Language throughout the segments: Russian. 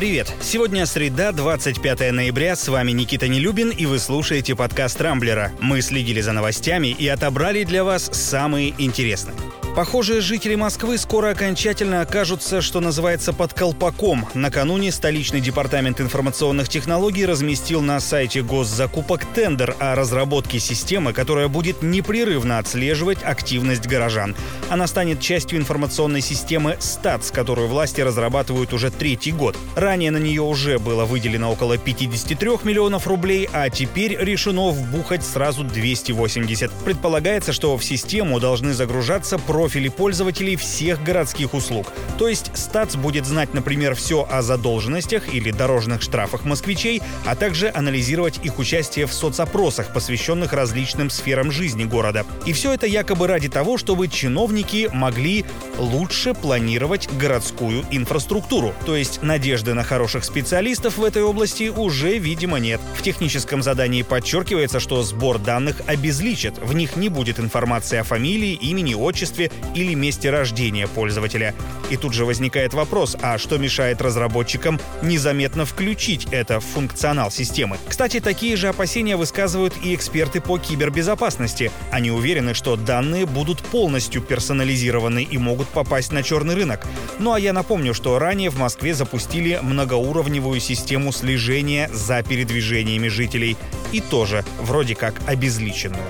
Привет! Сегодня среда, 25 ноября. С вами Никита Нелюбин, и вы слушаете подкаст «Рамблера». Мы следили за новостями и отобрали для вас самые интересные. Похоже, жители Москвы скоро окончательно окажутся, что называется, под колпаком. Накануне столичный департамент информационных технологий разместил на сайте госзакупок тендер о разработке системы, которая будет непрерывно отслеживать активность горожан. Она станет частью информационной системы СТАТС, которую власти разрабатывают уже третий год. Ранее на нее уже было выделено около 53 миллионов рублей, а теперь решено вбухать сразу 280. Предполагается, что в систему должны загружаться профили профили пользователей всех городских услуг. То есть Статс будет знать, например, все о задолженностях или дорожных штрафах москвичей, а также анализировать их участие в соцопросах, посвященных различным сферам жизни города. И все это якобы ради того, чтобы чиновники могли лучше планировать городскую инфраструктуру. То есть надежды на хороших специалистов в этой области уже, видимо, нет. В техническом задании подчеркивается, что сбор данных обезличит. В них не будет информации о фамилии, имени, отчестве или месте рождения пользователя. И тут же возникает вопрос, а что мешает разработчикам незаметно включить это в функционал системы? Кстати, такие же опасения высказывают и эксперты по кибербезопасности. Они уверены, что данные будут полностью персонализированы и могут попасть на черный рынок. Ну а я напомню, что ранее в Москве запустили многоуровневую систему слежения за передвижениями жителей. И тоже вроде как обезличенную.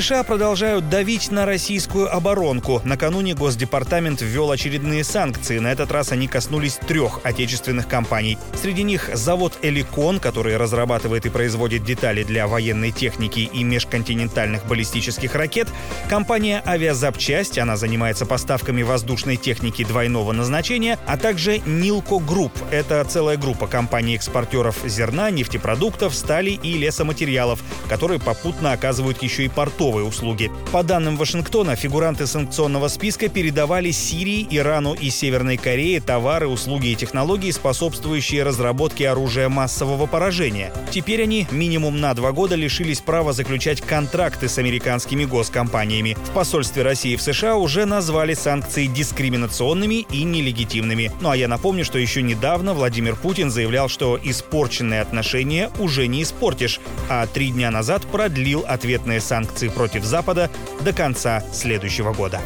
США продолжают давить на российскую оборонку. Накануне Госдепартамент ввел очередные санкции. На этот раз они коснулись трех отечественных компаний. Среди них завод «Эликон», который разрабатывает и производит детали для военной техники и межконтинентальных баллистических ракет, компания «Авиазапчасть», она занимается поставками воздушной техники двойного назначения, а также «Нилко Групп». Это целая группа компаний-экспортеров зерна, нефтепродуктов, стали и лесоматериалов, которые попутно оказывают еще и порт портовые услуги. По данным Вашингтона, фигуранты санкционного списка передавали Сирии, Ирану и Северной Корее товары, услуги и технологии, способствующие разработке оружия массового поражения. Теперь они минимум на два года лишились права заключать контракты с американскими госкомпаниями. В посольстве России в США уже назвали санкции дискриминационными и нелегитимными. Ну а я напомню, что еще недавно Владимир Путин заявлял, что испорченные отношения уже не испортишь, а три дня назад продлил ответные санкции санкций против Запада до конца следующего года.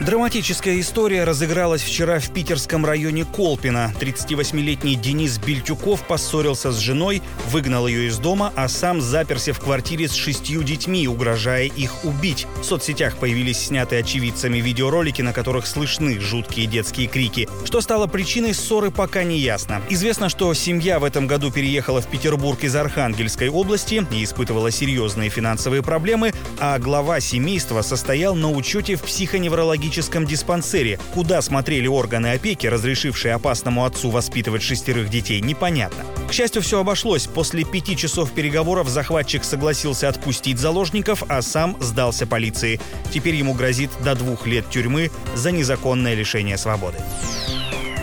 Драматическая история разыгралась вчера в питерском районе Колпина. 38-летний Денис Бельтюков поссорился с женой, выгнал ее из дома, а сам заперся в квартире с шестью детьми, угрожая их убить. В соцсетях появились снятые очевидцами видеоролики, на которых слышны жуткие детские крики. Что стало причиной ссоры, пока не ясно. Известно, что семья в этом году переехала в Петербург из Архангельской области и испытывала серьезные финансовые проблемы, а глава семейства состоял на учете в психоневрологическом психиатрическом диспансере. Куда смотрели органы опеки, разрешившие опасному отцу воспитывать шестерых детей, непонятно. К счастью, все обошлось. После пяти часов переговоров захватчик согласился отпустить заложников, а сам сдался полиции. Теперь ему грозит до двух лет тюрьмы за незаконное лишение свободы.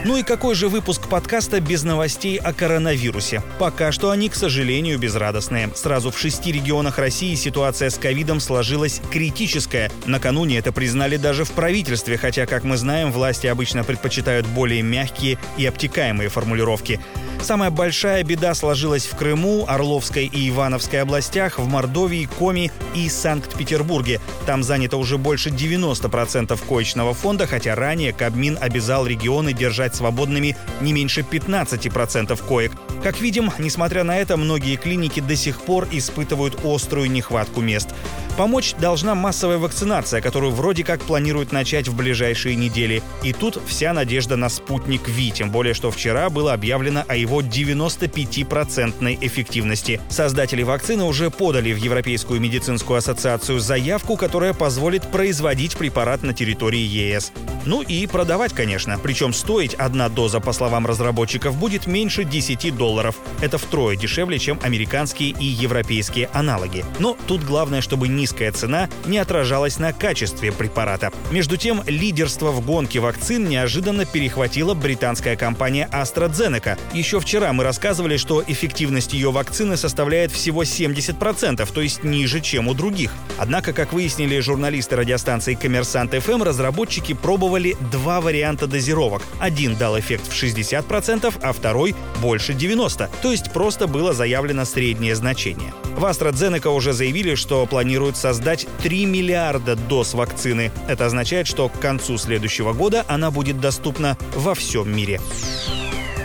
Ну и какой же выпуск подкаста без новостей о коронавирусе? Пока что они, к сожалению, безрадостные. Сразу в шести регионах России ситуация с ковидом сложилась критическая. Накануне это признали даже в правительстве, хотя, как мы знаем, власти обычно предпочитают более мягкие и обтекаемые формулировки. Самая большая беда сложилась в Крыму, Орловской и Ивановской областях, в Мордовии, Коми и Санкт-Петербурге. Там занято уже больше 90% коечного фонда, хотя ранее Кабмин обязал регионы держать свободными не меньше 15% коек. Как видим, несмотря на это, многие клиники до сих пор испытывают острую нехватку мест. Помочь должна массовая вакцинация, которую вроде как планируют начать в ближайшие недели. И тут вся надежда на спутник Ви, тем более, что вчера было объявлено о его 95% эффективности. Создатели вакцины уже подали в Европейскую медицинскую ассоциацию заявку, которая позволит производить препарат на территории ЕС. Ну и продавать, конечно. Причем стоить одна доза, по словам разработчиков, будет меньше 10 долларов. Это втрое дешевле, чем американские и европейские аналоги. Но тут главное, чтобы низкая цена не отражалась на качестве препарата. Между тем, лидерство в гонке вакцин неожиданно перехватила британская компания AstraZeneca. Еще вчера мы рассказывали, что эффективность ее вакцины составляет всего 70%, то есть ниже, чем у других. Однако, как выяснили журналисты радиостанции «Коммерсант ФМ», разработчики пробовали два варианта дозировок. Один дал эффект в 60%, а второй больше 90%. То есть просто было заявлено среднее значение. В AstraZeneca уже заявили, что планируют создать 3 миллиарда доз вакцины. Это означает, что к концу следующего года она будет доступна во всем мире.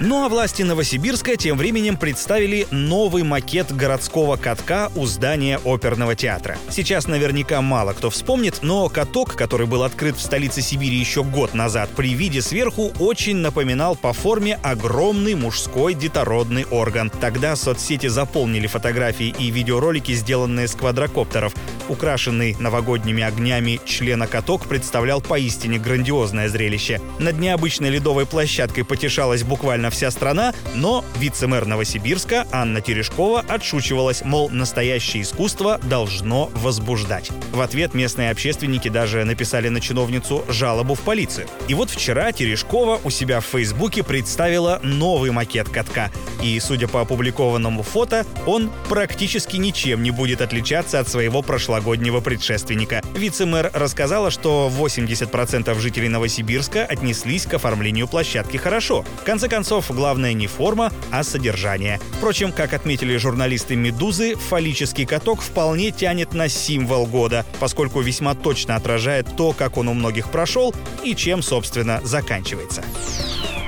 Ну а власти Новосибирска тем временем представили новый макет городского катка у здания оперного театра. Сейчас наверняка мало кто вспомнит, но каток, который был открыт в столице Сибири еще год назад, при виде сверху очень напоминал по форме огромный мужской детородный орган. Тогда соцсети заполнили фотографии и видеоролики, сделанные с квадрокоптеров. Украшенный новогодними огнями члена-каток представлял поистине грандиозное зрелище. Над необычной ледовой площадкой потешалась буквально вся страна, но вице-мэр Новосибирска Анна Терешкова отшучивалась, мол, настоящее искусство должно возбуждать. В ответ местные общественники даже написали на чиновницу жалобу в полицию. И вот вчера Терешкова у себя в Фейсбуке представила новый макет катка. И, судя по опубликованному фото, он практически ничем не будет отличаться от своего прошлогоднего предшественника. Вице-мэр рассказала, что 80% жителей Новосибирска отнеслись к оформлению площадки хорошо. В конце концов, главное не форма, а содержание. Впрочем, как отметили журналисты «Медузы», фаллический каток вполне тянет на символ года, поскольку весьма точно отражает то, как он у многих прошел и чем, собственно, заканчивается.